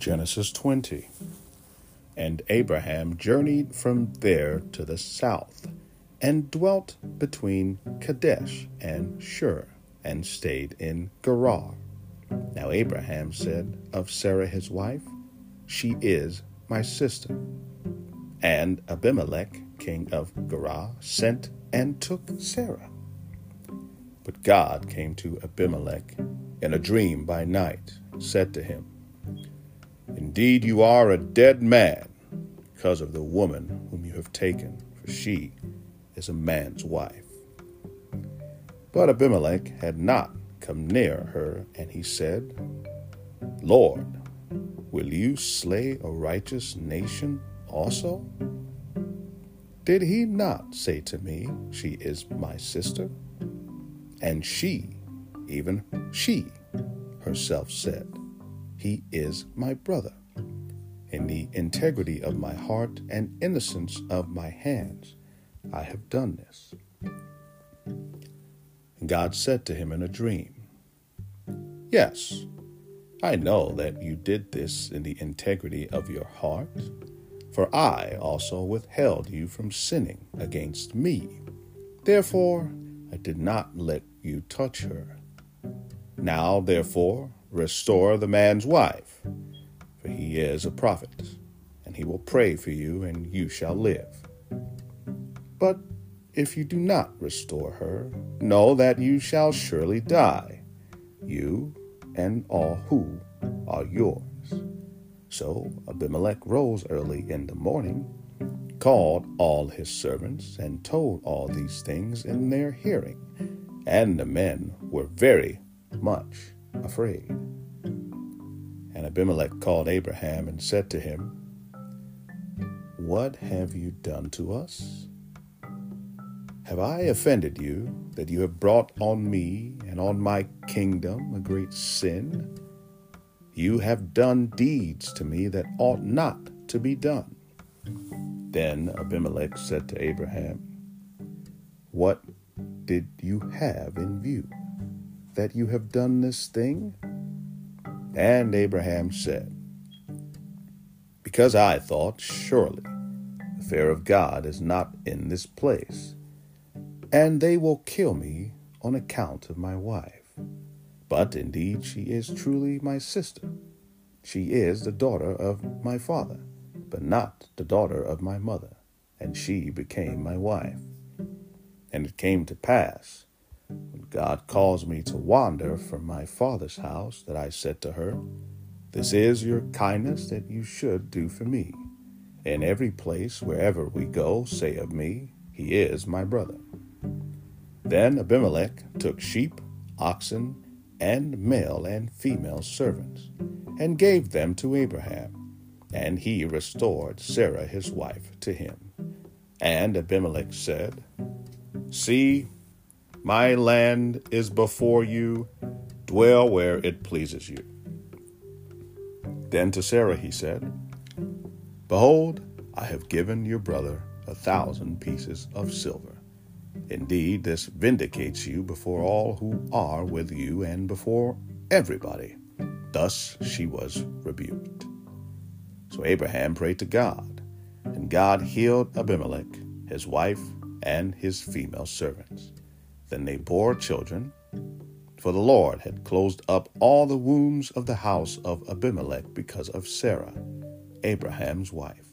Genesis 20. And Abraham journeyed from there to the south, and dwelt between Kadesh and Shur, and stayed in Gerar. Now Abraham said of Sarah his wife, She is my sister. And Abimelech, king of Gerar, sent and took Sarah. But God came to Abimelech in a dream by night, said to him, Indeed, you are a dead man because of the woman whom you have taken, for she is a man's wife. But Abimelech had not come near her, and he said, Lord, will you slay a righteous nation also? Did he not say to me, She is my sister? And she, even she, herself said, He is my brother. In the integrity of my heart and innocence of my hands, I have done this. And God said to him in a dream, Yes, I know that you did this in the integrity of your heart, for I also withheld you from sinning against me. Therefore, I did not let you touch her. Now, therefore, restore the man's wife, he is a prophet, and he will pray for you, and you shall live. But if you do not restore her, know that you shall surely die, you and all who are yours. So Abimelech rose early in the morning, called all his servants, and told all these things in their hearing. And the men were very much afraid. Abimelech called Abraham and said to him, What have you done to us? Have I offended you that you have brought on me and on my kingdom a great sin? You have done deeds to me that ought not to be done. Then Abimelech said to Abraham, What did you have in view? That you have done this thing? And Abraham said, Because I thought, surely the fear of God is not in this place, and they will kill me on account of my wife. But indeed, she is truly my sister. She is the daughter of my father, but not the daughter of my mother, and she became my wife. And it came to pass, God caused me to wander from my father's house, that I said to her, This is your kindness that you should do for me. In every place, wherever we go, say of me, He is my brother. Then Abimelech took sheep, oxen, and male and female servants, and gave them to Abraham. And he restored Sarah his wife to him. And Abimelech said, See, my land is before you, dwell where it pleases you. Then to Sarah he said, Behold, I have given your brother a thousand pieces of silver. Indeed, this vindicates you before all who are with you and before everybody. Thus she was rebuked. So Abraham prayed to God, and God healed Abimelech, his wife, and his female servants. Then they bore children, for the Lord had closed up all the wombs of the house of Abimelech because of Sarah, Abraham's wife.